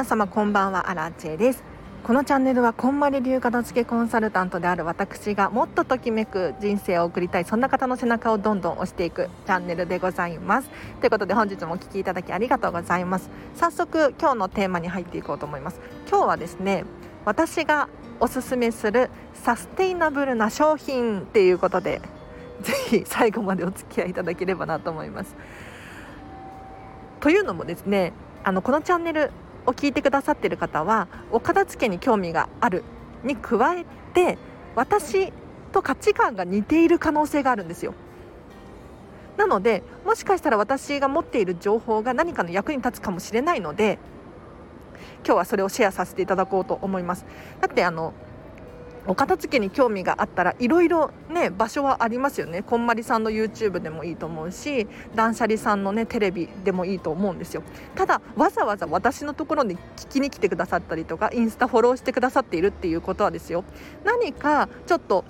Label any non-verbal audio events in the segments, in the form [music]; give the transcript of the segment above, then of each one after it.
皆様こんばんは。アラチェです。このチャンネルはこんまり流片付けコンサルタントである私がもっとときめく人生を送りたいそんな方の背中をどんどん押していくチャンネルでございます。ということで本日もお聴きいただきありがとうございます。早速今日のテーマに入っていこうと思います。今日はですね私がおすすめするサステイナブルな商品っていうことでぜひ最後までお付き合いいただければなと思います。というのもですねあのこのチャンネルを聞いてくださっている方はお片付けに興味があるに加えて私と価値観が似ている可能性があるんですよ。なのでもしかしたら私が持っている情報が何かの役に立つかもしれないので今日はそれをシェアさせていただこうと思います。だってあのお片付けに興味があったらいろいろね場所はありますよね。こんまりさんの YouTube でもいいと思うし断捨離さんのねテレビでもいいと思うんですよ。ただわざわざ私のところに聞きに来てくださったりとかインスタフォローしてくださっているっていうことはですよ。何かちょっと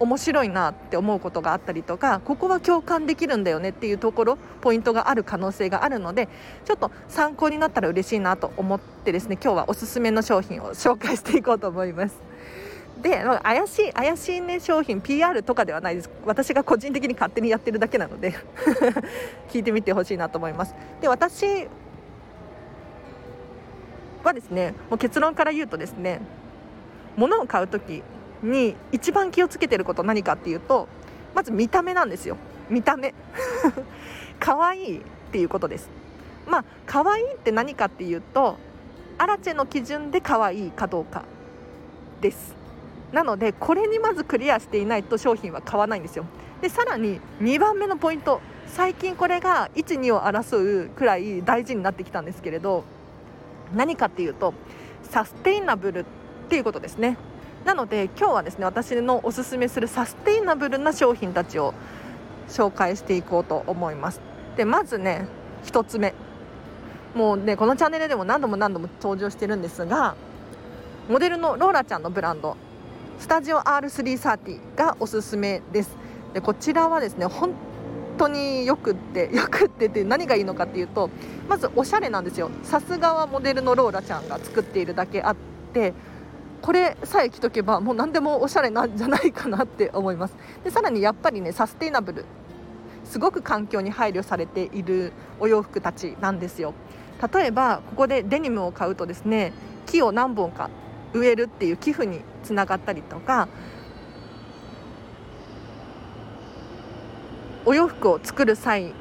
面白いなって思うことがあったりとかここは共感できるんだよねっていうところポイントがある可能性があるのでちょっと参考になったら嬉しいなと思ってですね今日はおすすめの商品を紹介していこうと思います。で怪しい怪しいね商品 PR とかではないです。私が個人的に勝手にやってるだけなので [laughs] 聞いてみてほしいなと思います。で私はですねもう結論から言うとですね物を買う時に一番気をつけてること何かっていうとまず見た目なんですよ。見た目。[laughs] 可愛いっていうことです。まあ可愛いって何かっていうとアラチェの基準で可愛いかどうかです。なのでこれにまずクリアしていないと商品は買わないんですよ。でさらに2番目のポイント。最近これが12を争うくらい大事になってきたんですけれど何かっていうとサステイナブルっていうことですね。なので今日はですね私のおすすめするサステイナブルな商品たちを紹介していこうと思います。でまずね1つ目。もうねこのチャンネルでも何度も何度も登場してるんですがモデルのローラちゃんのブランド。スタジオ R330 がおすすめです。でこちらはですね本当によくって [laughs] よくってって何がいいのかっていうとまずおしゃれなんですよ。さすがはモデルのローラちゃんが作っているだけあってこれさえ着とけばもう何でもおしゃれなんじゃないかなって思います。でさらにやっぱりねサステイナブルすごく環境に配慮されているお洋服たちなんですよ。例えばここでデニムを買うとですね木を何本か植えるっていう寄付につながったりとかお洋服を作る際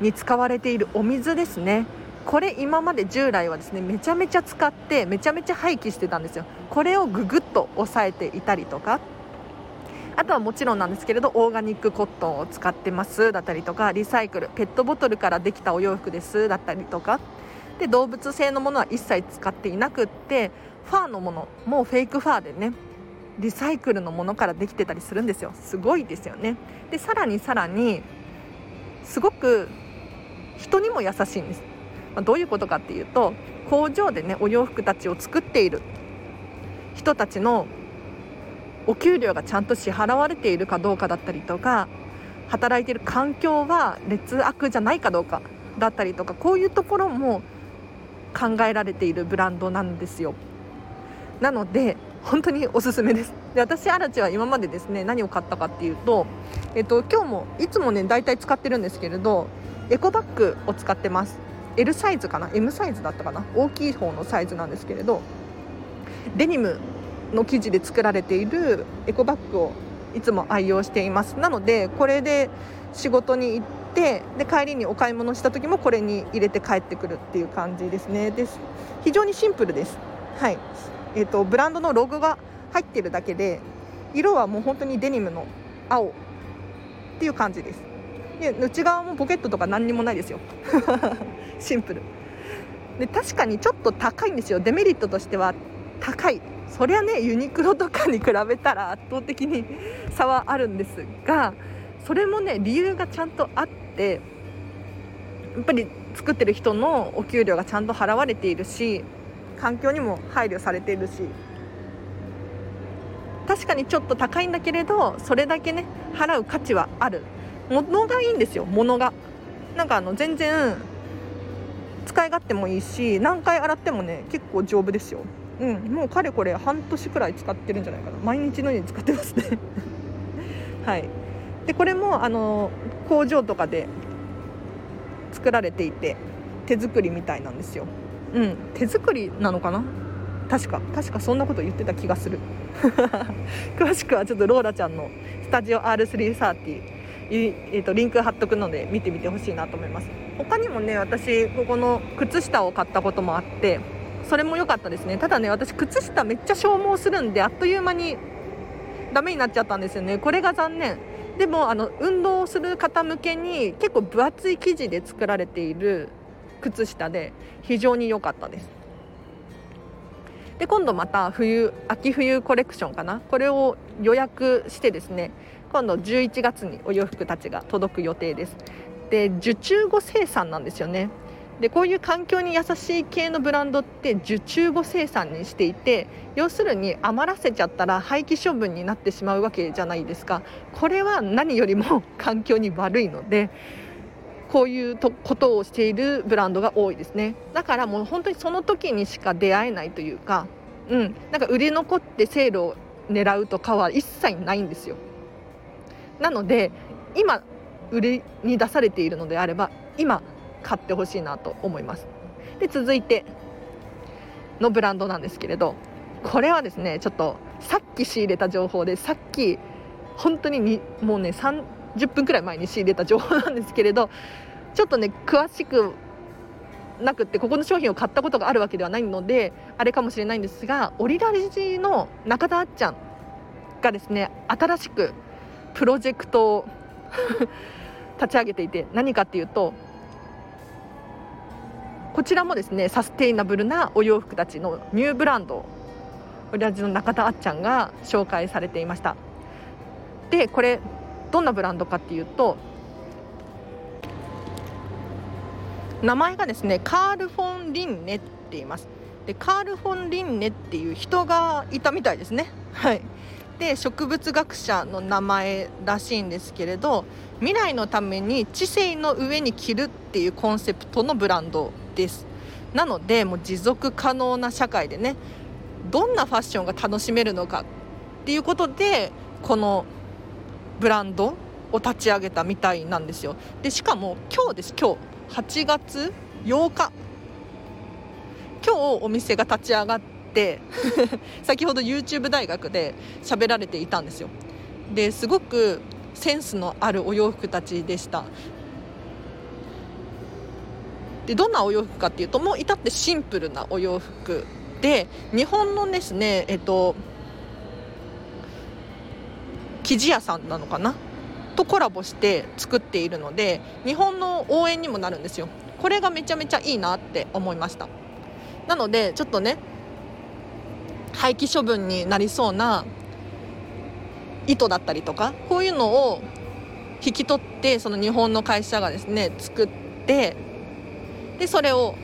に使われているお水ですね。これ今まで従来はですねめちゃめちゃ使ってめちゃめちゃ廃棄してたんですよ。これをぐぐっと抑えていたりとか。あとはもちろんなんですけれどオーガニックコットンを使ってますだったりとかリサイクルペットボトルからできたお洋服ですだったりとか。で動物性のものは一切使っていなくってファーのものもフェイクファーでねリサイクルのものからできてたりするんですよ。すごいですよね。でさらにさらにすごく人にも優しいんです、まあ、どういうことかっていうと工場でねお洋服たちを作っている。人たちのお給料がちゃんと支払われているかどうかだったりとか働いている環境は劣悪じゃないかどうかだったりとかこういうところも考えられているブランドなんですよ。なので本当におすすめです。で私アラチは今までですね何を買ったかっていうと、えっと、今日もいつもね大体使ってるんですけれどエコバッグを使ってます。L サイズかな？M サイズだったかな？大きい方のサイズなんですけれどデニムの生地で作られているエコバッグをいつも愛用しています。なのでこれで仕事に行ってで帰りにお買い物した時もこれに入れて帰ってくるっていう感じですね。です。非常にシンプルです。はい。えーと、ブランドのロゴが入ってるだけで色はもう本当にデニムの青っていう感じです。で内側もポケットとか何にもないですよ。[laughs] シンプル。で確かにちょっと高いんですよ。デメリットとしては高い。そりゃねユニクロとかに比べたら圧倒的に [laughs] 差はあるんですがそれもね理由がちゃんとあってやっぱり作ってる人のお給料がちゃんと払われているし環境にも配慮されているし。確かにちょっと高いんだけれどそれだけね払う価値はある。物がいいんですよ物が。なんかあの全然使い勝手もいいし何回洗ってもね結構丈夫ですよ。うんもうかれこれ半年くらい使ってるんじゃないかな。毎日のように使ってますね。[laughs] はい。でこれもあの工場とかで作られていて手作りみたいなんですよ。うん手作りなのかな？確か確かそんなこと言ってた気がする。[laughs] 詳しくはちょっとローラちゃんのスタジオ R330 えーと、リンク貼っとくので見てみてほしいなと思います。他にもね私ここの靴下を買ったこともあってそれも良かったですね。ただね私靴下めっちゃ消耗するんであっという間にダメになっちゃったんですよね。これが残念。でもあの運動する方向けに結構分厚い生地で作られている靴下で非常に良かったです。で今度また冬秋冬コレクションかな？これを予約してですね今度11月にお洋服たちが届く予定です。で受注後生産なんですよね。でこういう環境に優しい系のブランドって受注後生産にしていて要するに余らせちゃったら廃棄処分になってしまうわけじゃないですか。これは何よりも環境に悪いのでこういうことをしているブランドが多いですね。だからもう本当にその時にしか出会えないというか、うん、なんか売れ残ってセールを狙うとかは一切ないんですよ。なので今売りに出されているのであれば今買ってほしいなと思います。で続いてのブランドなんですけれどこれはですねちょっとさっき仕入れた情報でさっき本当ににもうね3 30分くらい前に仕入れた情報なんですけれどちょっとね詳しくなくってここの商品を買ったことがあるわけではないのであれかもしれないんですがオリラジの中田あっちゃんがですね新しくプロジェクトを [laughs] 立ち上げていて何かっていうとこちらもですねサステイナブルなお洋服たちのニューブランドオリラジの中田あっちゃんが紹介されていました。でこれどんなブランドかっていうと名前がですねカール・フォン・リンネって言います。でカール・フォン・リンネっていう人がいたみたいですね。はい。で植物学者の名前らしいんですけれど未来のために知性の上に着るっていうコンセプトのブランドです。なのでもう持続可能な社会でねどんなファッションが楽しめるのかっていうことでこのブランドを立ち上げたみたいなんですよ。でしかも今日です。今日。8月8日。今日お店が立ち上がって [laughs] 先ほど YouTube 大学で喋られていたんですよ。ですごくセンスのあるお洋服たちでした。でどんなお洋服かっていうともう至ってシンプルなお洋服で日本のですねえっと生地屋さんなのかなとコラボして作っているので日本の応援にもなるんですよこれがめちゃめちゃいいなって思いましたなのでちょっとね廃棄処分になりそうな糸だったりとかこういうのを引き取ってその日本の会社がですね作ってでそれを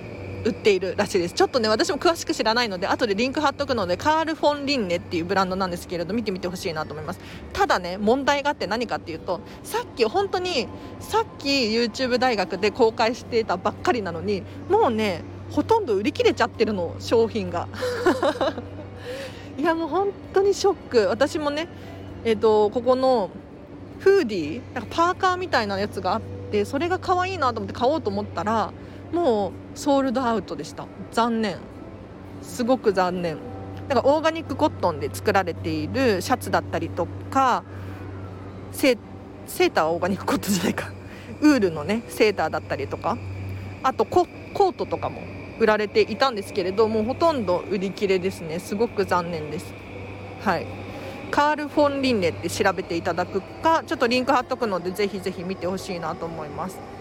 売っているらしいです。ちょっとね私も詳しく知らないので後でリンク貼っとくのでカール・フォン・リンネっていうブランドなんですけれど見てみてほしいなと思います。ただね問題があって何かっていうとさっき本当にさっき YouTube 大学で公開していたばっかりなのにもうねほとんど売り切れちゃってるの商品が。[laughs] いやもう本当にショック。私もねえっ、ー、とここのフーディーなんかパーカーみたいなやつがあってそれが可愛いなと思って買おうと思ったらもうソールドアウトでした。残念。すごく残念。なんかオーガニックコットンで作られているシャツだったりとかセーターはオーガニックコットンじゃないか。[laughs] ウールのねセーターだったりとか。あとコートとかも売られていたんですけれどもうほとんど売り切れですね。すごく残念です。はい。カール・フォン・リンネって調べていただくかちょっとリンク貼っとくのでぜひぜひ見てほしいなと思います。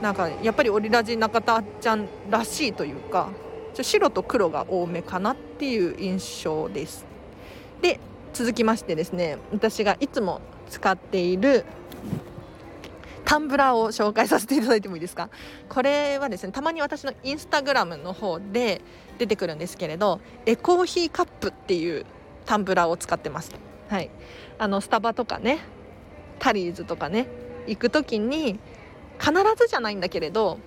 なんかやっぱりオリラジ中田ちゃんらしいというかちょ白と黒が多めかなっていう印象です。で続きましてですね私がいつも使っているタンブラーを紹介させていただいてもいいですか？これはですねたまに私のインスタグラムの方で出てくるんですけれどエコーヒーカップっていうタンブラーを使ってます。はい。あのスタバとかねタリーズとかね行く時に必ずじゃないんだけれど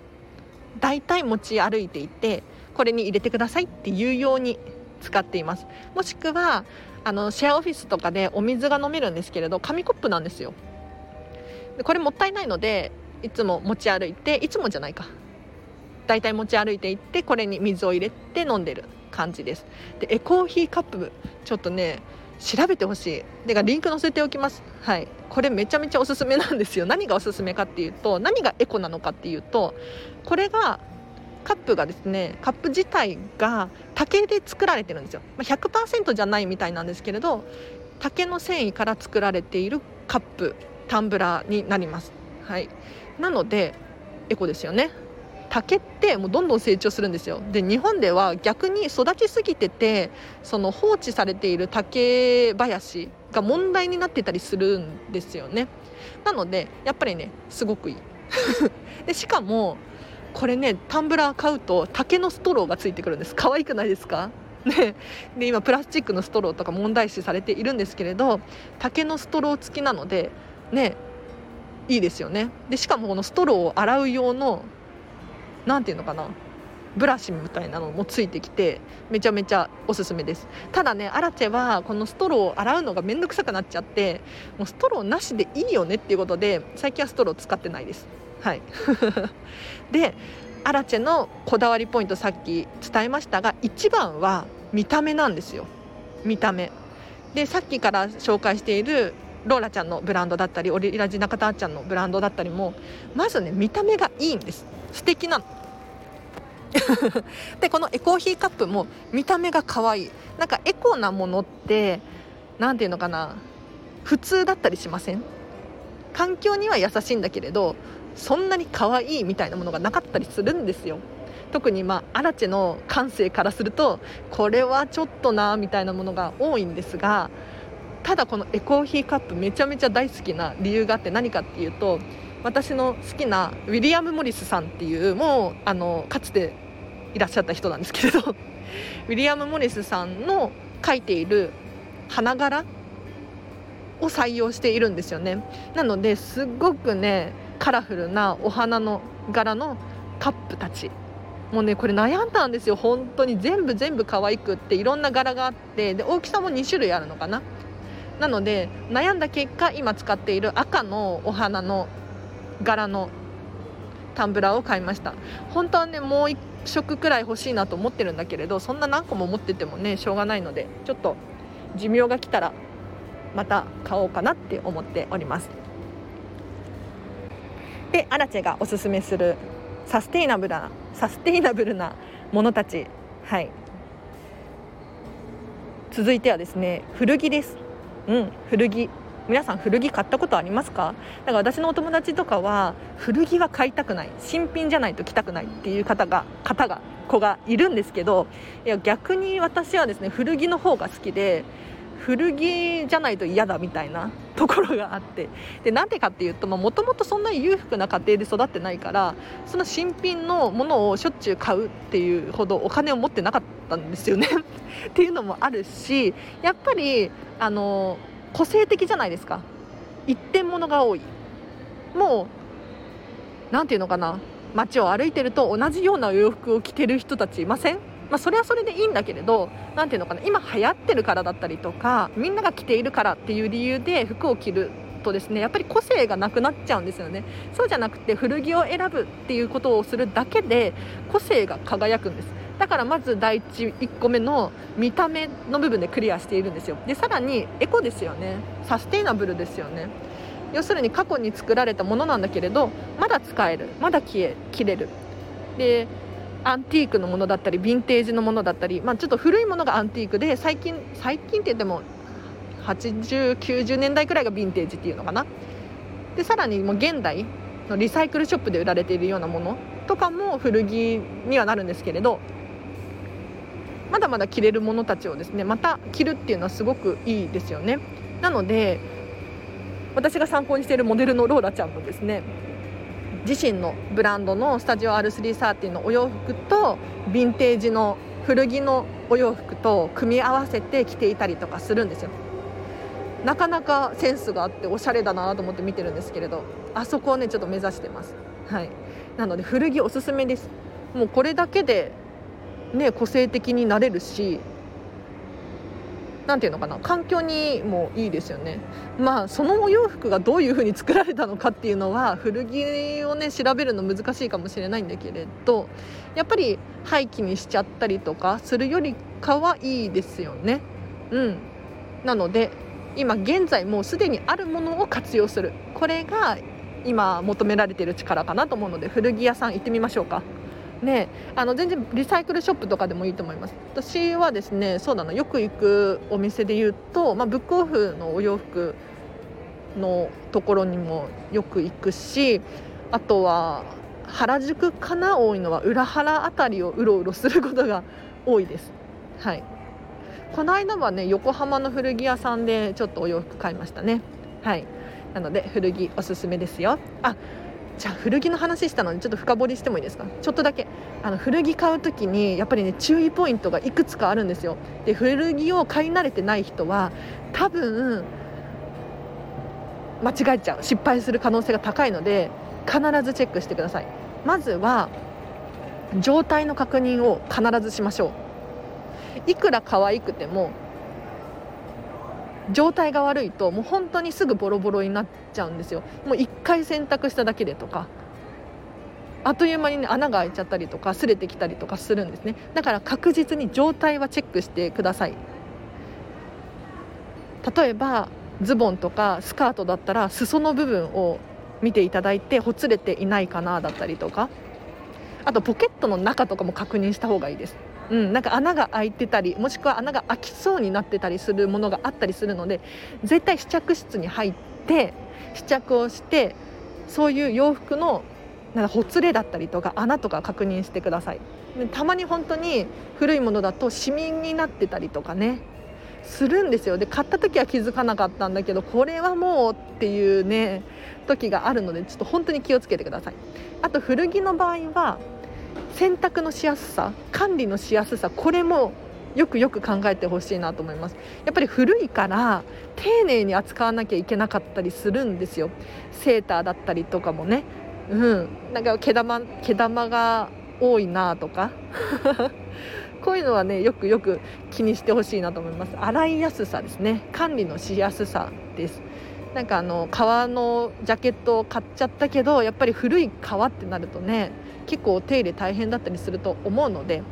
大体持ち歩いていてこれに入れてくださいっていうように使っています。もしくはあのシェアオフィスとかでお水が飲めるんですけれど紙コップなんですよ。これもったいないのでいつも持ち歩いていつもじゃないか。大体持ち歩いていってこれに水を入れて飲んでる感じです。でエコーヒーカップちょっとね調べてほしい。でかリンク載せておきます。はい。これめちゃめちゃおすすめなんですよ。何がおすすめかっていうと何がエコなのかっていうとこれがカップがですねカップ自体が竹で作られてるんですよ、まあ、100%じゃないみたいなんですけれど竹の繊維から作られているカップタンブラーになります。はい。なのでエコですよね。竹ってもうどんどん成長するんですよ。で日本では逆に育ちすぎててその放置されている竹林が問題になってたりするんですよね。なのでやっぱりねすごくいい。[laughs] でしかもこれねタンブラー買うと竹のストローがついてくるんです。可愛くないですか？[laughs] ね、で今プラスチックのストローとか問題視されているんですけれど竹のストロー付きなのでねいいですよね。でしかもこのストローを洗う用の何ていうのかな。ブラシみたいなのもついてきてめちゃめちゃおすすめです。ただねアラチェはこのストローを洗うのが面倒くさくなっちゃってもうストローなしでいいよねっていうことで最近はストロー使ってないです。はい。[laughs] でアラチェのこだわりポイントさっき伝えましたが一番は見た目なんですよ。見た目。でさっきから紹介しているローラちゃんのブランドだったりオリラジ中田ちゃんのブランドだったりもまずね見た目がいいんです。素敵な。の [laughs] でこのエコーヒーカップも見た目が可愛い。なんかエコなものって何ていうのかな。普通だったりしません？環境には優しいんだけれどそんなに可愛いみたいなものがなかったりするんですよ。特にまあアラチェの感性からするとこれはちょっとなみたいなものが多いんですがただこのエコーヒーカップめちゃめちゃ大好きな理由があって何かっていうと私の好きなウィリアム・モリスさんっていうもうあのかつていらっしゃった人なんですけれど [laughs] ウィリアム・モリスさんの描いている花柄を採用しているんですよね。なのですごくねカラフルなお花の柄のカップたちもうねこれ悩んだんですよ。本当に全部全部可愛くっていろんな柄があってで大きさも2種類あるのかな。なので悩んだ結果今使っている赤のお花の柄のタンブラーを買いました。本当はねもう1色くらい欲しいなと思ってるんだけれどそんな何個も持っててもねしょうがないのでちょっと寿命が来たらまた買おうかなって思っております。でアラチェがおすすめするサステイナブルなサステイナブルなものたち。はい。続いてはですね古着です。うん古着。皆さん古着買ったことありますか？だから私のお友達とかは古着は買いたくない新品じゃないと着たくないっていう方が方が子がいるんですけどいや逆に私はですね古着の方が好きで古着じゃないと嫌だみたいな [laughs] ところがあって。でなんでかっていうともともとそんなに裕福な家庭で育ってないからその新品のものをしょっちゅう買うっていうほどお金を持ってなかったんですよね。[laughs] っていうのもあるしやっぱりあの個性的じゃないですか。一点物が多い。もう何て言うのかな。街を歩いてると同じような洋服を着てる人たちいません？まあ、それはそれでいいんだけれど何て言うのかな。今流行ってるからだったりとかみんなが着ているからっていう理由で服を着るとですねやっぱり個性がなくなっちゃうんですよね。そうじゃなくて古着を選ぶっていうことをするだけで個性が輝くんです。だからまず第一1個目の見た目の部分でクリアしているんですよ。でさらにエコですよね。サステイナブルですよね。要するに過去に作られたものなんだけれどまだ使える。まだ着え着れる。でアンティークのものだったりヴィンテージのものだったり、まあ、ちょっと古いものがアンティークで最近最近って言っても8090年代くらいがヴィンテージっていうのかな。でさらにもう現代のリサイクルショップで売られているようなものとかも古着にはなるんですけれどまだまだ着れるものたちをですねまた着るっていうのはすごくいいですよね。なので私が参考にしているモデルのローラちゃんもですね自身のブランドのスタジオ R330 のお洋服とヴィンテージの古着のお洋服と組み合わせて着ていたりとかするんですよ。なかなかセンスがあっておしゃれだなと思って見てるんですけれどあそこをねちょっと目指してます。はい。なので古着おすすめです。もうこれだけでね個性的になれるし何ていうのかな。環境にもいいですよね。まあそのお洋服がどういうふうに作られたのかっていうのは古着をね調べるの難しいかもしれないんだけれどやっぱり廃棄にしちゃったりとかするよりかはいいですよね。うん。なので今現在もうすでにあるものを活用する。これが今求められている力かなと思うので古着屋さん行ってみましょうか。ねあの全然リサイクルショップとかでもいいと思います。私はですねそうだなよく行くお店で言うと、まあ、ブックオフのお洋服のところにもよく行くしあとは原宿かな？多いのは裏原辺りをうろうろすることが多いです。はい。この間はね横浜の古着屋さんでちょっとお洋服買いましたね。はい。なので古着おすすめですよ。あじゃあ古着の話したのでちょっと深掘りしてもいいですか？ちょっとだけ。あの古着買う時にやっぱりね注意ポイントがいくつかあるんですよ。で古着を買い慣れてない人は多分間違えちゃう。失敗する可能性が高いので必ずチェックしてください。まずは状態の確認を必ずしましょう。いくら可愛くても状態が悪いともう本当にすぐボロボロになっちゃうんですよ。もう1回洗濯しただけでとかあっという間に、ね、穴が開いちゃったりとか擦れてきたりとかするんですね。だから確実に状態はチェックしてください。例えばズボンとかスカートだったら裾の部分を見ていただいてほつれていないかなだったりとか。あとポケットの中とかも確認した方がいいです。うん、なんか穴が開いてたりもしくは穴が開きそうになってたりするものがあったりするので絶対試着室に入って試着をしてそういう洋服のなんかほつれだったりとか穴とか確認してください。たまに本当に古いものだとシミになってたりとかねするんですよ。で買った時は気づかなかったんだけどこれはもうっていうね時があるのでちょっと本当に気をつけてください。あと古着の場合は洗濯のしやすさ管理のしやすさこれもよくよく考えてほしいなと思います。やっぱり古いから丁寧に扱わなきゃいけなかったりするんですよ。セーターだったりとかもね。うん。なんか毛玉毛玉が多いなとか。[laughs] こういうのはねよくよく気にしてほしいなと思います。洗いやすさですね。管理のしやすさです。なんかあの革のジャケットを買っちゃったけどやっぱり古い革ってなるとね結構手入れ大変だったりすると思うので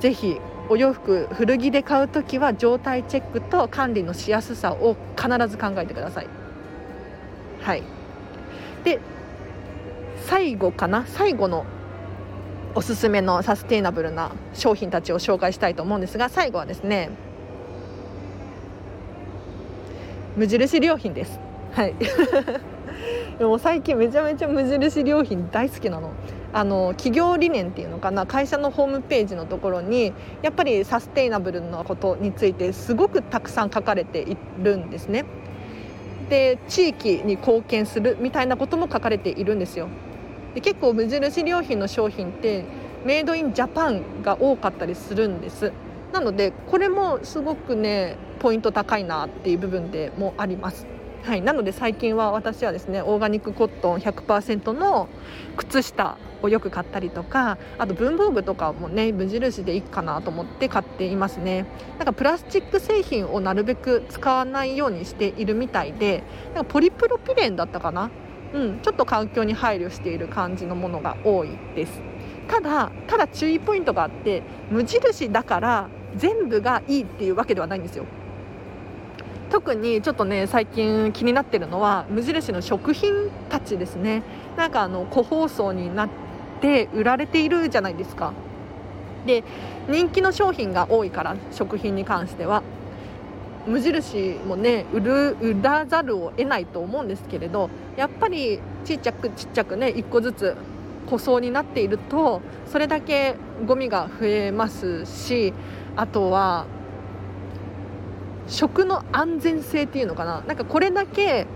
ぜひお洋服古着で買う時は状態チェックと管理のしやすさを必ず考えてください。はい。で最後かな？最後のおすすめのサステイナブルな商品たちを紹介したいと思うんですが最後はですね無印良品です。はい。でも最近めちゃめちゃ無印良品大好きなのあの企業理念っていうのかな会社のホームページのところにやっぱりサステイナブルなことについてすごくたくさん書かれているんですね。で地域に貢献するみたいなことも書かれているんですよ。で結構無印良品の商品ってメイドインジャパンが多かったりするんです。なのでこれもすごくねポイント高いなっていう部分でもあります。はい、なので最近は私はですねオーガニックコットン100%の靴下をよく買ったりとかあと文房具とかもね無印でいいかなと思って買っていますね。なんかプラスチック製品をなるべく使わないようにしているみたいでなんかポリプロピレンだったかな？うん、ちょっと環境に配慮している感じのものが多いです。ただただ注意ポイントがあって無印だから全部がいいっていうわけではないんですよ。特にちょっとね最近気になってるのは無印の食品たちですね。なんかあの個包装になって売られているじゃないですか。で人気の商品が多いから食品に関しては。無印もね売る売らざるを得ないと思うんですけれどやっぱりちっちゃくちっちゃくね1個ずつ個装になっているとそれだけゴミが増えますしあとは食の安全性っていうのかな？なんかこれだけ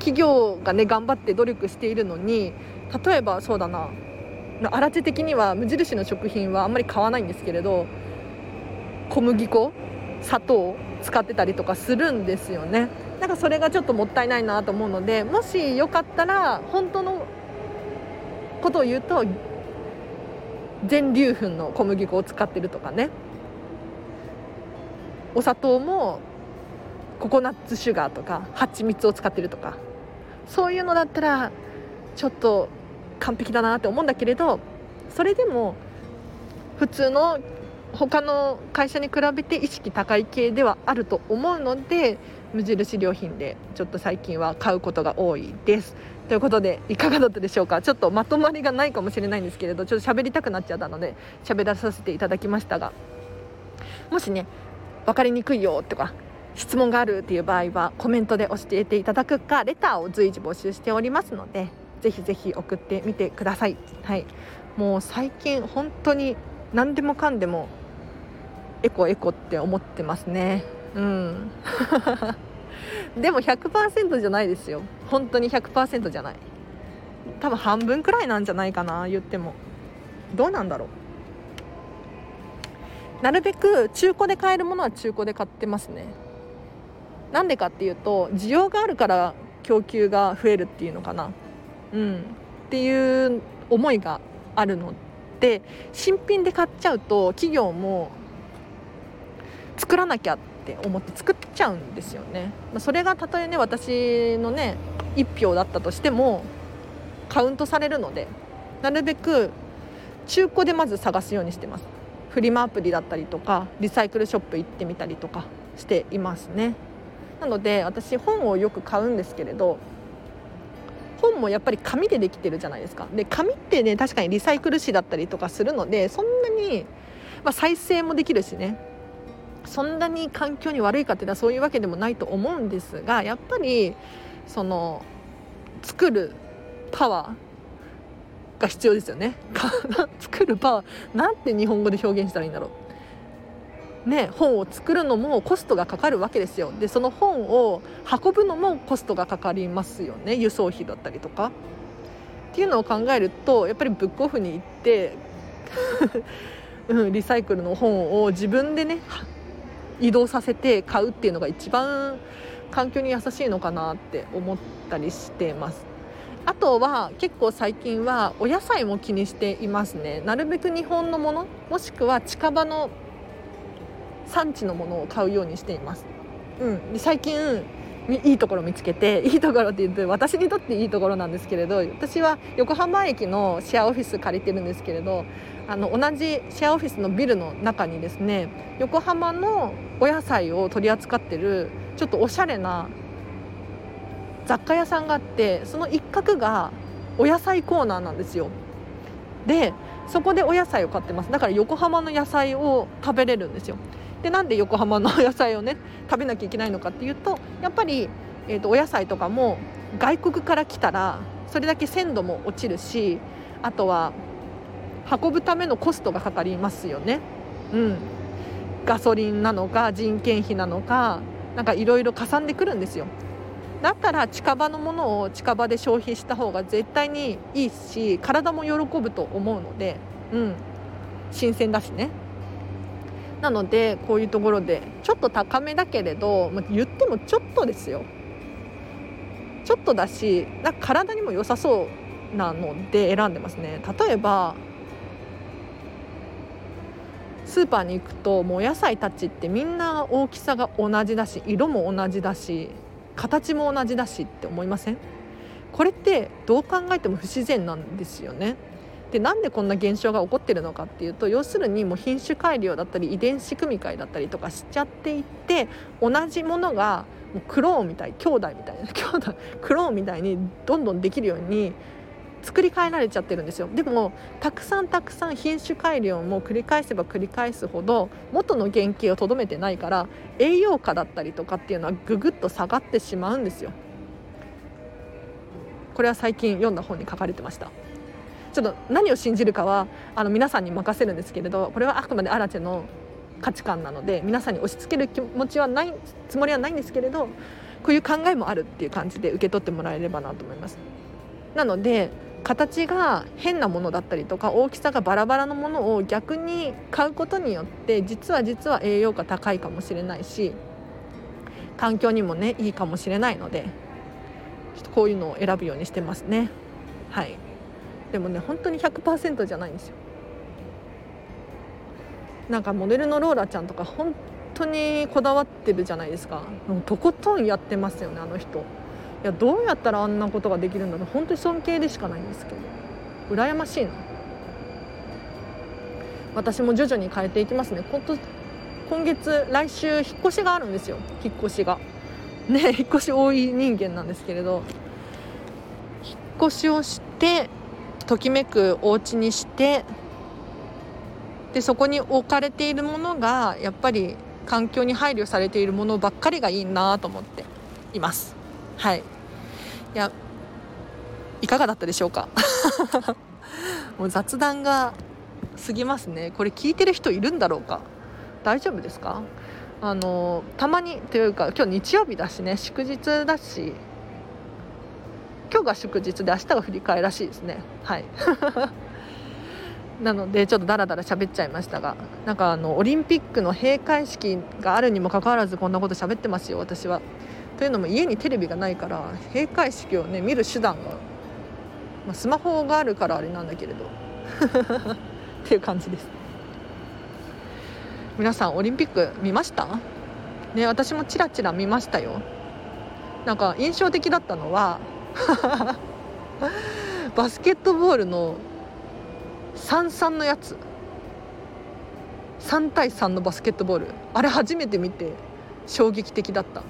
企業がね頑張って努力しているのに例えばそうだな。荒地的には無印の食品はあんまり買わないんですけれど小麦粉砂糖使ってたりとかするんですよね。なんかそれがちょっともったいないなと思うのでもしよかったら本当のことを言うと全粒粉の小麦粉を使ってるとかね。お砂糖もココナッツシュガーとか蜂蜜を使ってるとか。そういうのだったらちょっと完璧だなって思うんだけれどそれでも普通の他の会社に比べて意識高い系ではあると思うので無印良品でちょっと最近は買うことが多いです。ということでいかがだったでしょうか？ちょっとまとまりがないかもしれないんですけれどちょっと喋りたくなっちゃったので喋らさせていただきましたが。もしね分かりにくいよとか質問があるっていう場合はコメントで教えていただくかレターを随時募集しておりますのでぜひぜひ送ってみてください。はい、もう最近本当に何でもかんでもエコエコって思ってますね。うん。[laughs] でも100%じゃないですよ。本当に100%じゃない。多分半分くらいなんじゃないかな言っても。どうなんだろう。なるべく中古で買えるものは中古で買ってますね。なんでかっていうと需要があるから供給が増えるっていうのかな。うん。っていう思いがあるので新品で買っちゃうと企業も作らなきゃって思って作っちゃうんですよね。それがたとえね私のね1票だったとしてもカウントされるのでなるべく中古でまず探すようにしてます。フリマアプリだったりとかリサイクルショップ行ってみたりとかしていますね。なので私本をよく買うんですけれど本もやっぱり紙でできてるじゃないですか。で紙ってね確かにリサイクル紙だったりとかするのでそんなに、まあ、再生もできるしね。そんなに環境に悪いかっていうのはそういうわけでもないと思うんですがやっぱりその作るパワーが必要ですよね。[laughs] 作るパワーなんて日本語で表現したらいいんだろう。ね、本を作るのもコストがかかるわけですよ。でその本を運ぶのもコストがかかりますよね。輸送費だったりとか。っていうのを考えるとやっぱりブックオフに行って [laughs] うん、リサイクルの本を自分でね移動させて買うっていうのが一番環境に優しいのかなって思ったりしてます。あとは結構最近はお野菜も気にしていますね。なるべく日本のものもしくは近場の産地のものを買うようにしています、うん、で最近いいところ見つけて [laughs] いいところって言うと私にとっていいところなんですけれど私は横浜駅のシェアオフィス借りてるんですけれどあの同じシェアオフィスのビルの中にですね横浜のお野菜を取り扱ってるちょっとおしゃれな雑貨屋さんがあってその一角がお野菜コーナーなんですよでそこでお野菜を買ってますだから横浜の野菜を食べれるんですよでなんで横浜の野菜をね食べなきゃいけないのかっていうとやっぱり、えーとお野菜とかも外国から来たらそれだけ鮮度も落ちるしあとは運ぶためのコストがかかりますよね。うん、ガソリンなのか人件費なのかなんかいろいろかさんでくるんですよ。だったら近場のものを近場で消費した方が絶対にいいし体も喜ぶと思うので、うん、新鮮だしね。なのでこういうところでちょっと高めだけれど、まあ、言ってもちょっとですよ。ちょっとだしな体にも良さそうなので選んでますね。例えばスーパーに行くともう野菜たちってみんな大きさが同じだし色も同じだし形も同じだしって思いません？これってどう考えても不自然なんですよね。でなんでこんな現象が起こってるのかっていうと要するにもう品種改良だったり遺伝子組み換えだったりとかしちゃっていって同じものがもうクローンみたい兄弟みたいな兄弟クローンみたいにどんどんできるように作り変えられちゃってるんですよ。でもたくさんたくさん品種改良も繰り返せば繰り返すほど元の原型をとどめてないから栄養価だったりとかっていうのはぐぐっと下がってしまうんですよ。これは最近読んだ本に書かれてました。ちょっと何を信じるかはあの皆さんに任せるんですけれどこれはあくまでアラチェの価値観なので皆さんに押し付ける気持ちはないつもりはないんですけれどこういう考えもあるっていう感じで受け取ってもらえればなと思います。なので形が変なものだったりとか大きさがバラバラのものを逆に買うことによって実は実は栄養価高いかもしれないし環境にもねいいかもしれないのでちょっとこういうのを選ぶようにしてますね。はい。でもね本当に100%じゃないんですよ。なんかモデルのローラちゃんとか本当にこだわってるじゃないですか。もうとことんやってますよねあの人。いやどうやったらあんなことができるんだろう。本当に尊敬でしかないんですけど。羨ましいな。私も徐々に変えていきますね。今今月来週引っ越しがあるんですよ。引っ越しが。[laughs] ね引っ越し多い人間なんですけれど。引っ越しをしてときめくお家にしてでそこに置かれているものがやっぱり環境に配慮されているものばっかりがいいなと思っています。はい。いやいかがだったでしょうか？[laughs] もう雑談が過ぎますね。これ聞いてる人いるんだろうか？大丈夫ですか？あのたまにというか今日日曜日だしね祝日だし。今日が祝日で明日が振り替えらしいですね。はい。[laughs] なのでちょっとダラダラ喋っちゃいましたがなんかあのオリンピックの閉会式があるにもかかわらずこんなこと喋ってますよ私は。というのも家にテレビがないから閉会式をね見る手段が、まあ、スマホがあるからあれなんだけれど。[laughs] っていう感じです。皆さんオリンピック見ました？ね私もチラチラ見ましたよ。なんか印象的だったのは [laughs] バスケットボールの33のやつ。3対3のバスケットボール。あれ初めて見て衝撃的だった。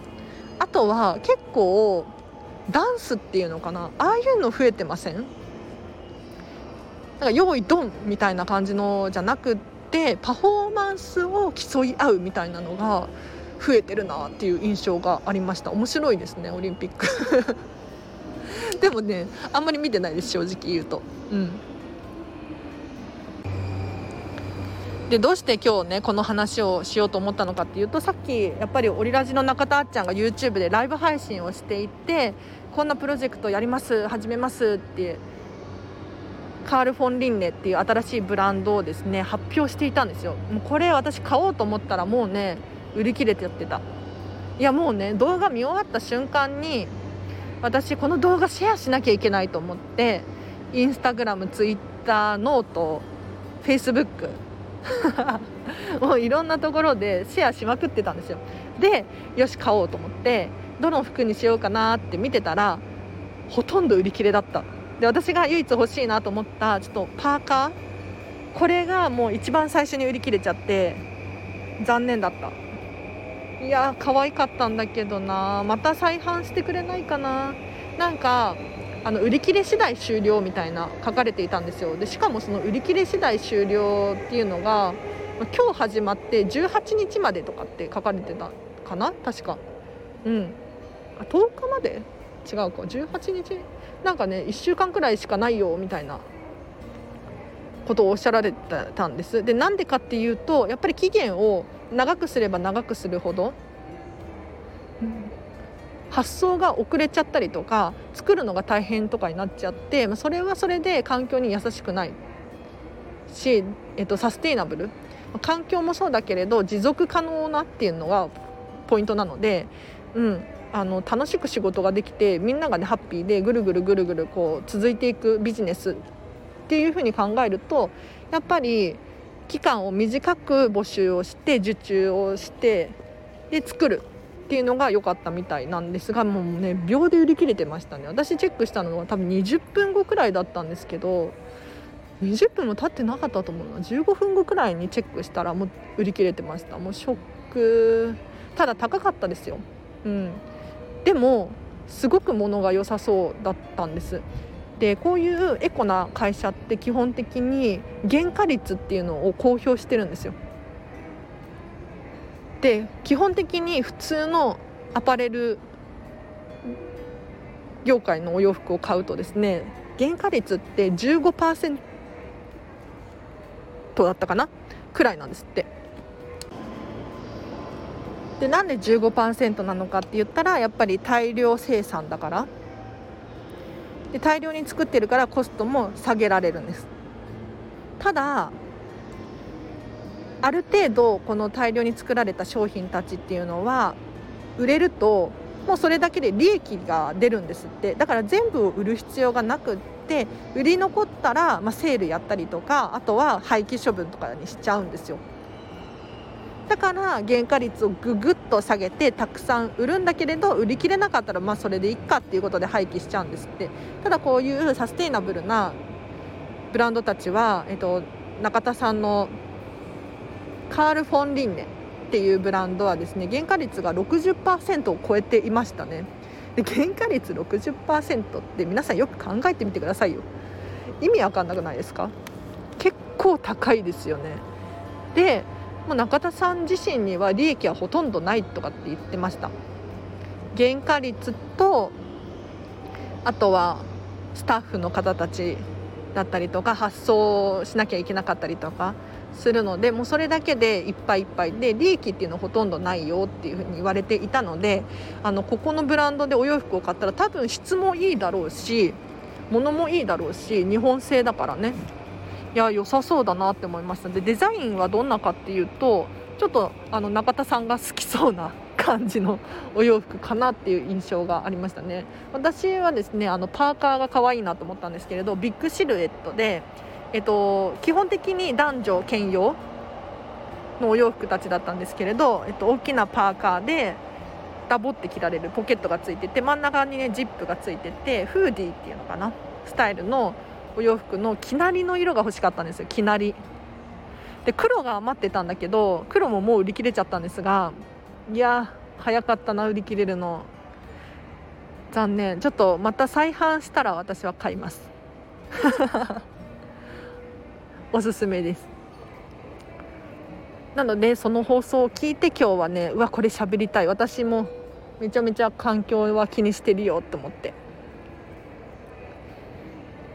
あとは結構ダンスっていうのかな。ああいうの増えてません？なんか用意ドンみたいな感じのじゃなくってパフォーマンスを競い合うみたいなのが増えてるなっていう印象がありました。面白いですねオリンピック。[laughs] でもねあんまり見てないです正直言うと。うん。でどうして今日ねこの話をしようと思ったのかっていうとさっきやっぱりオリラジの中田あっちゃんが YouTube でライブ配信をしていてこんなプロジェクトやります始めますってカール・フォン・リンネっていう新しいブランドをですね発表していたんですよ。もうこれ私買おうと思ったらもうね売り切れてやってた。いやもうね動画見終わった瞬間に私この動画シェアしなきゃいけないと思ってインスタグラムツイッターノートフェイスブック [laughs] もういろんなところでシェアしまくってたんですよ。でよし買おうと思ってどの服にしようかなって見てたらほとんど売り切れだった。で私が唯一欲しいなと思ったちょっとパーカー。これがもう一番最初に売り切れちゃって残念だった。いや可愛かったんだけどなまた再販してくれないかななんかあの売り切れ次第終了みたいな書かれていたんですよ。でしかもその売り切れ次第終了っていうのが今日始まって18日までとかって書かれてたかな？確か。うん。あ10日まで？違うか。18日？なんかね1週間くらいしかないよみたいなことをおっしゃられてたんです。でなんでかっていうとやっぱり期限を長くすれば長くするほど、うん発想が遅れちゃったりとか作るのが大変とかになっちゃってまあそれはそれで環境に優しくない。し、えっと、サステイナブル。環境もそうだけれど持続可能なっていうのがポイントなので、うん、あの楽しく仕事ができてみんながねハッピーでぐるぐるぐるぐるこう続いていくビジネスっていうふうに考えるとやっぱり期間を短く募集をして受注をしてで作る。っていうのが良かったみたいなんですがもうね秒で売り切れてましたね。私チェックしたのは多分20分後くらいだったんですけど20分も経ってなかったと思うな。15分後くらいにチェックしたらもう売り切れてました。もうショック。ただ高かったですよ。うん。でもすごく物が良さそうだったんです。でこういうエコな会社って基本的に原価率っていうのを公表してるんですよ。で基本的に普通のアパレル業界のお洋服を買うとですね原価率って15%だったかな？くらいなんですって。でなんで15%なのかって言ったらやっぱり大量生産だから。で大量に作ってるからコストも下げられるんです。ただある程度この大量に作られた商品たちっていうのは売れるともうそれだけで利益が出るんですって。だから全部を売る必要がなくって売り残ったら、まあ、セールやったりとかあとは廃棄処分とかにしちゃうんですよ。だから原価率をぐぐっと下げてたくさん売るんだけれど売り切れなかったらまあそれでいっかっていうことで廃棄しちゃうんですって。ただこういうサステイナブルなブランドたちは、えっと、中田さんのカール・フォン・リンネっていうブランドはですね原価率が60%を超えていましたね。で原価率60%って皆さんよく考えてみてくださいよ。意味わかんなくないですか？結構高いですよね。でもう中田さん自身には利益はほとんどないとかって言ってました。原価率とあとはスタッフの方たちだったりとか発送しなきゃいけなかったりとかするのでもうそれだけでいっぱいいっぱい。で利益っていうのはほとんどないよっていうふうに言われていたのであのここのブランドでお洋服を買ったら多分質もいいだろうし物もいいだろうし日本製だからね。いや良さそうだなって思いました。でデザインはどんなかっていうとちょっとあの中田さんが好きそうな感じのお洋服かなっていう印象がありましたね。私はですねあのパーカーが可愛いなと思ったんですけれどビッグシルエットでえっと、基本的に男女兼用のお洋服たちだったんですけれど、えっと、大きなパーカーでダボって着られるポケットがついてて真ん中にねジップがついててフーディーっていうのかなスタイルのお洋服の生成りの色が欲しかったんですよ生成り。で黒が余ってたんだけど黒ももう売り切れちゃったんですがいや早かったな売り切れるの。残念。ちょっとまた再販したら私は買います。[laughs] おすすめです。なのでその放送を聞いて今日はねうわこれ喋りたい。私もめちゃめちゃ環境は気にしてるよと思って。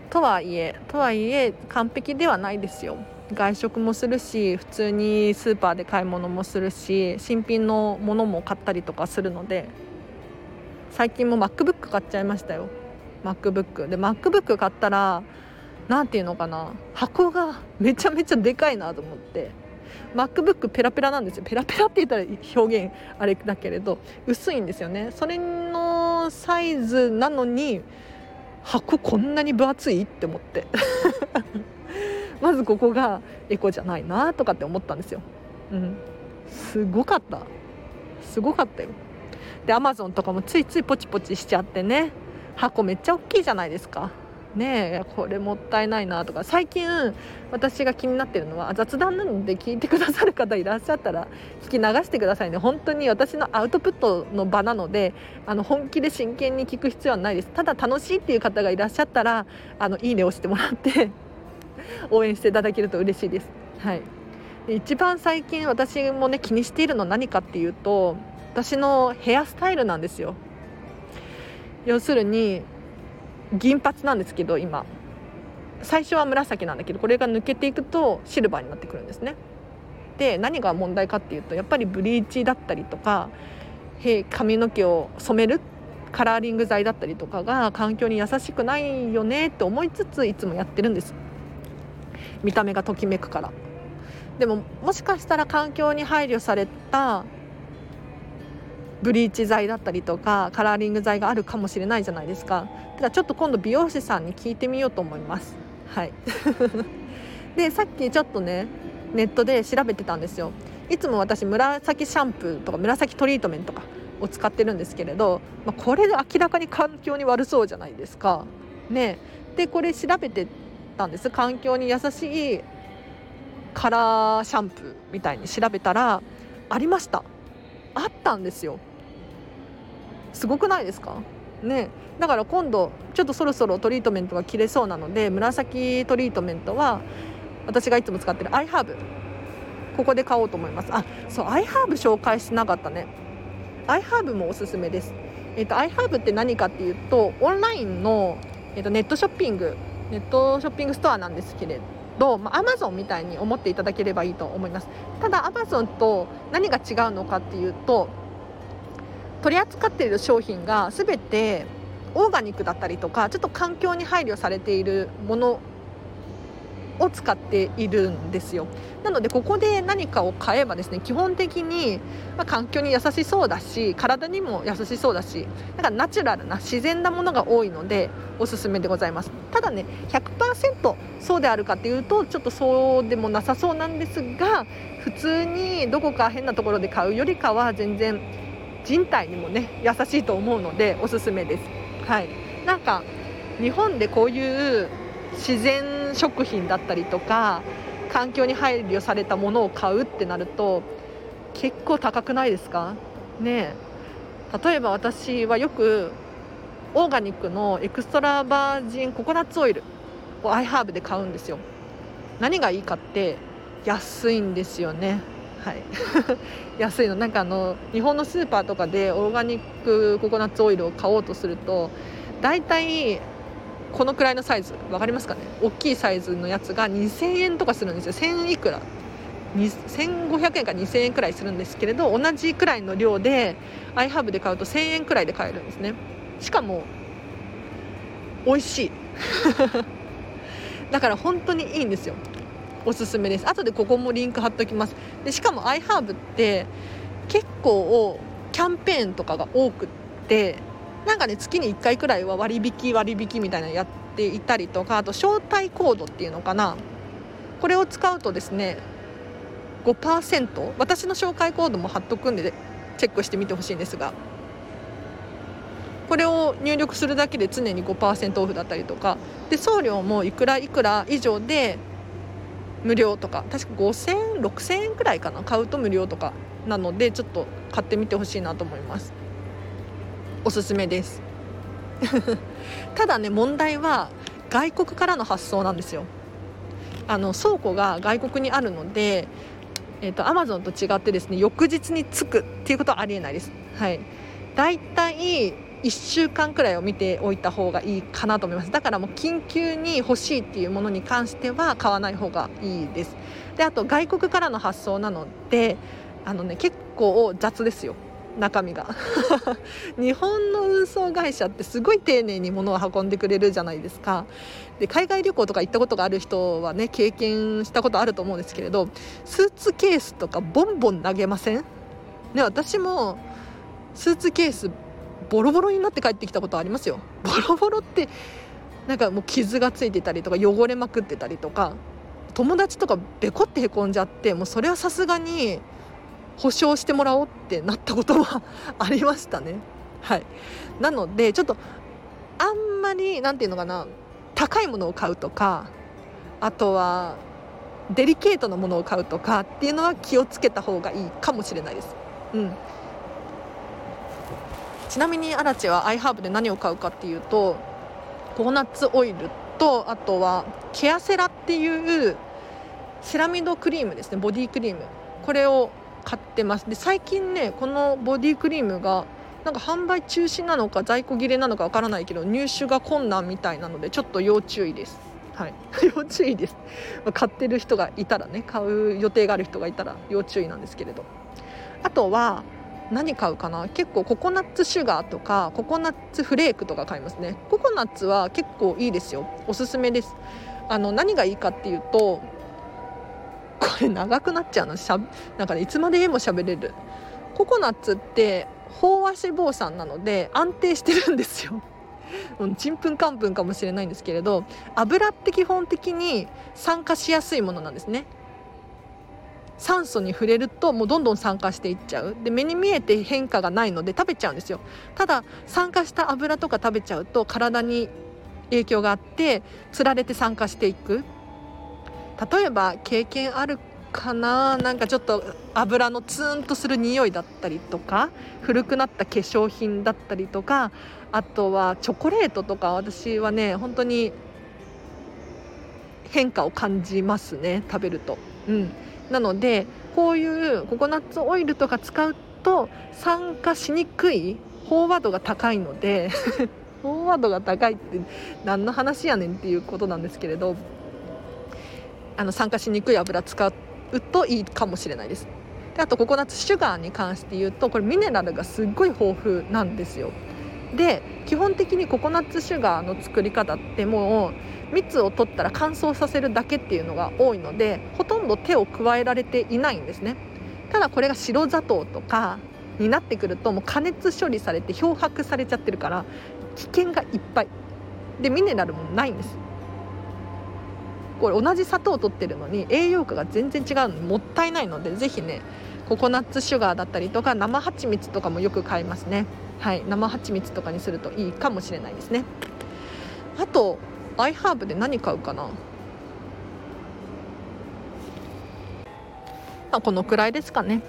とはいえとはいえ完璧ではないですよ。外食もするし普通にスーパーで買い物もするし新品のものも買ったりとかするので最近も MacBook 買っちゃいましたよ。MacBook で MacBook 買ったら何て言うのかな箱がめちゃめちゃでかいなと思って MacBook ペラペラなんですよ。ペラペラって言ったら表現あれだけれど薄いんですよね。それのサイズなのに箱こんなに分厚いって思って。まずここがエコじゃないなとかって思ったんですよ。うん。すごかった。すごかったよ。でアマゾンとかもついついポチポチしちゃってね。箱めっちゃ大きいじゃないですか。ねえこれもったいないなとか。最近私が気になってるのは雑談なので聞いてくださる方いらっしゃったら聞き流してくださいね。本当に私のアウトプットの場なのであの本気で真剣に聞く必要はないです。ただ楽しいっていう方がいらっしゃったらあのいいねを押してもらって。応援していただけると嬉しいです。はい。一番最近私もね気にしているのは何かっていうと私のヘアスタイルなんですよ。要するに銀髪なんですけど今。最初は紫なんだけどこれが抜けていくとシルバーになってくるんですね。で何が問題かっていうとやっぱりブリーチだったりとか髪の毛を染めるカラーリング剤だったりとかが環境に優しくないよねって思いつついつもやってるんです。見た目がときめくから。でももしかしたら環境に配慮されたブリーチ剤だったりとかカラーリング剤があるかもしれないじゃないですか。ただちょっと今度美容師さんに聞いてみようと思います。はい。[laughs] でさっきちょっとねネットで調べてたんですよ。いつも私紫シャンプーとか紫トリートメントとかを使ってるんですけれど、まあ、これで明らかに環境に悪そうじゃないですか。ね。でこれ調べてたんです。環境に優しいカラーシャンプーみたいに調べたらありました。あったんですよ。すごくないですか？ね。だから今度ちょっとそろそろトリートメントが切れそうなので紫トリートメントは私がいつも使ってる iHerb ここで買おうと思います。あそう iHerb 紹介してなかったね。iHerb もおすすめです。えっ、ー、と iHerb って何かっていうとオンラインの、えー、とネットショッピングネットショッピングストアなんですけれど、まあ、Amazon みたいに思っていただければいいと思います。ただ Amazon と何が違うのかっていうと取り扱っている商品が全てオーガニックだったりとかちょっと環境に配慮されているものを使っているんですよ。なのでここで何かを買えばですね基本的に、まあ、環境に優しそうだし体にも優しそうだしだかナチュラルな自然なものが多いのでおすすめでございます。ただね100%そうであるかっていうとちょっとそうでもなさそうなんですが普通にどこか変なところで買うよりかは全然人体にもね優しいと思うのでおすすめです。はい。なんか日本でこういう自然食品だったりとか環境に配慮されたものを買うってなると結構高くないですか？ね例えば私はよくオーガニックのエクストラバージンココナッツオイルをアイハーブで買うんですよ。何がいいかって安いんですよね。はい。[laughs] 安いの。なんかあの日本のスーパーとかでオーガニックココナッツオイルを買おうとすると大体このくらいのサイズ分かりますかね？大きいサイズのやつが2000円とかするんですよ。1000いくら？1500円か2000円くらいするんですけれど同じくらいの量で iHub で買うと1000円くらいで買えるんですね。しかも美味しい。[laughs] だから本当にいいんですよ。おすすめです。後でここもリンク貼っておきます。でしかも iHerb って結構キャンペーンとかが多くってなんかね月に1回くらいは割引割引みたいなのやっていたりとかあと招待コードっていうのかな。これを使うとですね5%私の紹介コードも貼っとくんでチェックしてみてほしいんですが。これを入力するだけで常に5%オフだったりとか。で送料もいくらいくら以上で無料とか。確か5000円6000円くらいかな。買うと無料とかなのでちょっと買ってみてほしいなと思います。おすすめです。[laughs] ただね問題は外国からの発送なんですよ。あの倉庫が外国にあるのでえーと、アマゾンと違ってですね翌日に着くっていうことはありえないです。はい、だいたい1週間くらいを見ておいた方がいいかなと思います。だからもう緊急に欲しいっていうものに関しては買わない方がいいです。であと外国からの発送なのであのね結構雑ですよ。中身が。[laughs] 日本の運送会社ってすごい丁寧に物を運んでくれるじゃないですか。で海外旅行とか行ったことがある人はね経験したことあると思うんですけれどスーツケースとかボンボン投げません？ね私もスーツケースボロボロになって帰ってきたことありますよ。ボロボロってなんかもう傷がついてたりとか汚れまくってたりとか友達とかベコってへこんじゃってもうそれはさすがに保証してもらおうってなったことはありましたね。はい、なのでちょっとあんまり何て言うのかな高いものを買うとかあとはデリケートなものを買うとかっていうのは気をつけた方がいいかもしれないです。うん、ちなみにアラチはアイハーブで何を買うかっていうとココナッツオイルとあとはケアセラっていうセラミドクリームですねボディクリームこれを買ってます。で最近ねこのボディクリームがなんか販売中止なのか在庫切れなのかわからないけど入手が困難みたいなのでちょっと要注意です。はい。[laughs] 要注意です、買ってる人がいたらね買う予定がある人がいたら要注意なんですけれど。あとは何買うかな？結構ココナッツシュガーとかココナッツフレークとか買いますね。ココナッツは結構いいですよ。おすすめです。あの何がいいかっていうとこれ長くなっちゃうの？しゃなんかねいつまでも喋れる。ココナッツって飽和脂肪酸なので安定してるんですよ。[laughs] ちんぷんかんぷんかもしれないんですけれど油って基本的に酸化しやすいものなんですね。酸素に触れるともうどんどん酸化していっちゃう。で目に見えて変化がないので食べちゃうんですよ。ただ酸化した油とか食べちゃうと体に影響があってつられて酸化していく。例えば経験あるかな？なんかちょっと油のツーンとする匂いだったりとか古くなった化粧品だったりとかあとはチョコレートとか私はね本当に変化を感じますね食べると。うん、なのでこういうココナッツオイルとか使うと酸化しにくい飽和度が高いので [laughs] 飽和度が高いって何の話やねんっていうことなんですけれどあの酸化しにくい油使うといいかもしれないです。であとココナッツシュガーに関して言うとこれミネラルがすっごい豊富なんですよ。で基本的にココナッツシュガーの作り方ってもう蜜を取ったら乾燥させるだけっていうのが多いのでほとんど手を加えられていないんですね。ただこれが白砂糖とかになってくるともう加熱処理されて漂白されちゃってるから危険がいっぱい。でミネラルもないんです。これ同じ砂糖を取ってるのに栄養価が全然違うのもったいないのでぜひねココナッツシュガーだったりとか生蜂蜜とかもよく買いますね。はい生蜂蜜とかにするといいかもしれないですね。あとアイハーブで何買うかな。まあこのくらいですかね。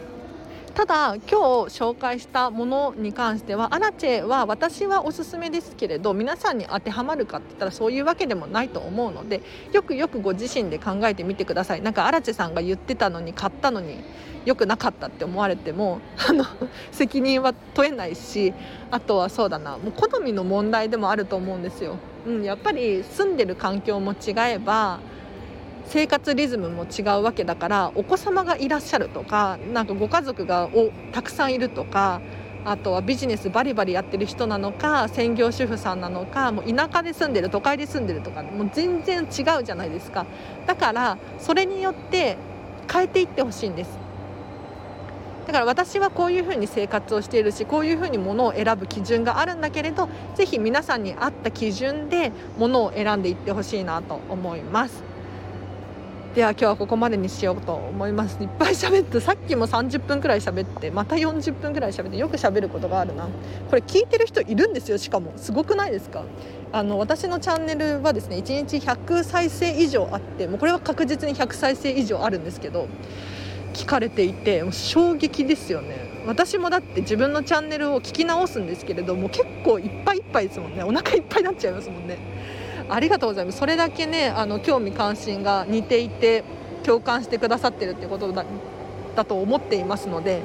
ただ今日紹介したものに関してはアラチェは私はおすすめですけれど皆さんに当てはまるかって言ったらそういうわけでもないと思うのでよくよくご自身で考えてみてくださいなんかアラチェさんが言ってたのに買ったのに良くなかったって思われても [laughs] あの責任は問えないしあとはそうだなもう好みの問題でもあると思うんですよ。うん、やっぱり住んでる環境も違えば生活リズムも違うわけだからお子様がいらっしゃるとかなんかご家族がおたくさんいるとかあとはビジネスバリバリやってる人なのか専業主婦さんなのかもう田舎で住んでる都会で住んでるとかもう全然違うじゃないですか。だからそれによって変えていってほしいんです。だから私はこういうふうに生活をしているしこういうふうにものを選ぶ基準があるんだけれどぜひ皆さんに合った基準でものを選んでいってほしいなと思います。では今日はここまでにしようと思います。いっぱい喋ってさっきも30分くらい喋ってまた40分くらい喋ってよく喋ることがあるな。これ聞いてる人いるんですよしかも。すごくないですか？あの私のチャンネルはですね1日100再生以上あってもうこれは確実に100再生以上あるんですけど聞かれていてもう衝撃ですよね。私もだって自分のチャンネルを聞き直すんですけれども結構いっぱいいっぱいですもんね。お腹いっぱいになっちゃいますもんね。ありがとうございます。それだけねあの興味関心が似ていて共感してくださってるってことだだと思っていますので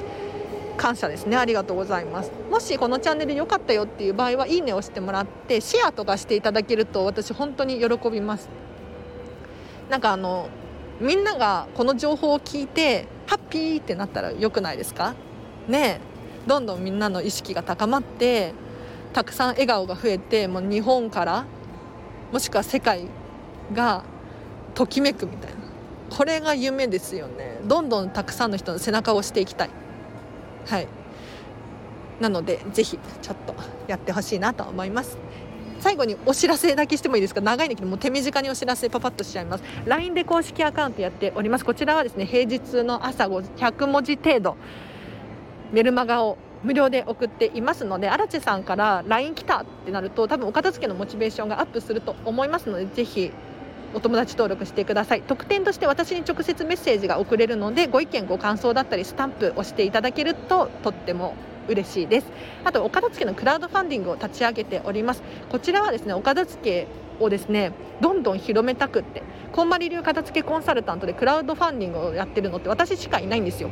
感謝ですね。ありがとうございます。もしこのチャンネル良かったよっていう場合はいいねをしてもらってシェアとかしていただけると私本当に喜びます。なんかあのみんながこの情報を聞いてハッピーってなったら良くないですか？ねどんどんみんなの意識が高まってたくさん笑顔が増えてもう日本からもしくは世界がときめくみたいな。これが夢ですよね。どんどんたくさんの人の背中を押していきたい。はい。なのでぜひちょっとやってほしいなと思います。最後にお知らせだけしてもいいですか？長いんだけどもう手短にお知らせパパッとしちゃいます。LINE で公式アカウントやっております。こちらはですね平日の朝100文字程度。メルマガを無料で送っていますので荒地さんから LINE 来たってなると多分お片付けのモチベーションがアップすると思いますのでぜひお友達登録してください。特典として私に直接メッセージが送れるのでご意見ご感想だったりスタンプをしていただけるととっても嬉しいです。あとお片付けのクラウドファンディングを立ち上げております。こちらはですねお片付けをですねどんどん広めたくってこんまり流片付けコンサルタントでクラウドファンディングをやってるのって私しかいないんですよ。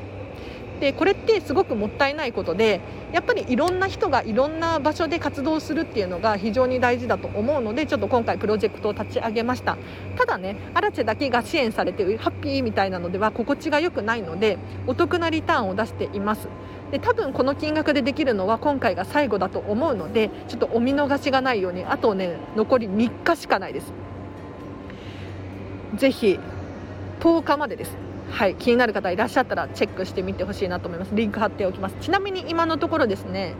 でこれってすごくもったいないことでやっぱりいろんな人がいろんな場所で活動するっていうのが非常に大事だと思うのでちょっと今回プロジェクトを立ち上げました。ただねアラチェだけが支援されてハッピーみたいなのでは心地が良くないのでお得なリターンを出しています。で多分この金額でできるのは今回が最後だと思うのでちょっとお見逃しがないようにあとね残り3日しかないです。ぜひ10日までです。はい、気になる方いらっしゃったらチェックしてみてほしいなと思います。リンク貼っておきます。ちなみに今のところですね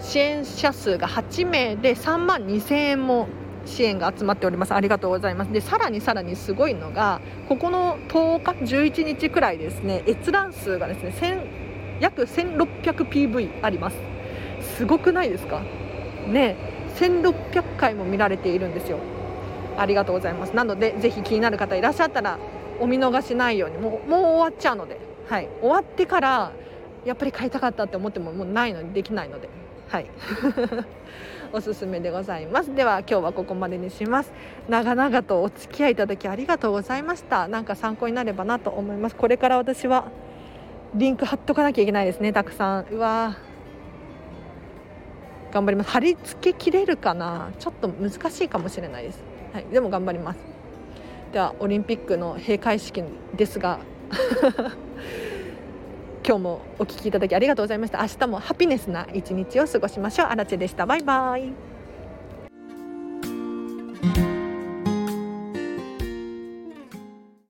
支援者数が8名で3万2000円も支援が集まっております。ありがとうございます。でさらにさらにすごいのがここの10日11日くらいですね閲覧数がですね1約 1600PV あります。すごくないですか？ね1600回も見られているんですよ。ありがとうございます。なのでぜひ気になる方いらっしゃったらお見逃しないようにもうもう終わっちゃうので、はい、終わってからやっぱり買いたかったって思ってももうないのにできないので。はい。[laughs] おすすめでございます。では今日はここまでにします。長々とお付き合いいただきありがとうございました。なんか参考になればなと思います。これから私はリンク貼っとかなきゃいけないですね。たくさん。うわ頑張ります。貼り付けきれるかな？ちょっと難しいかもしれないです。はい。でも頑張りますではオリンピックの閉会式ですが [laughs] 今日もお聞きいただきありがとうございました。明日もハピネスな一日を過ごしましょう。荒らでした。バイバイ。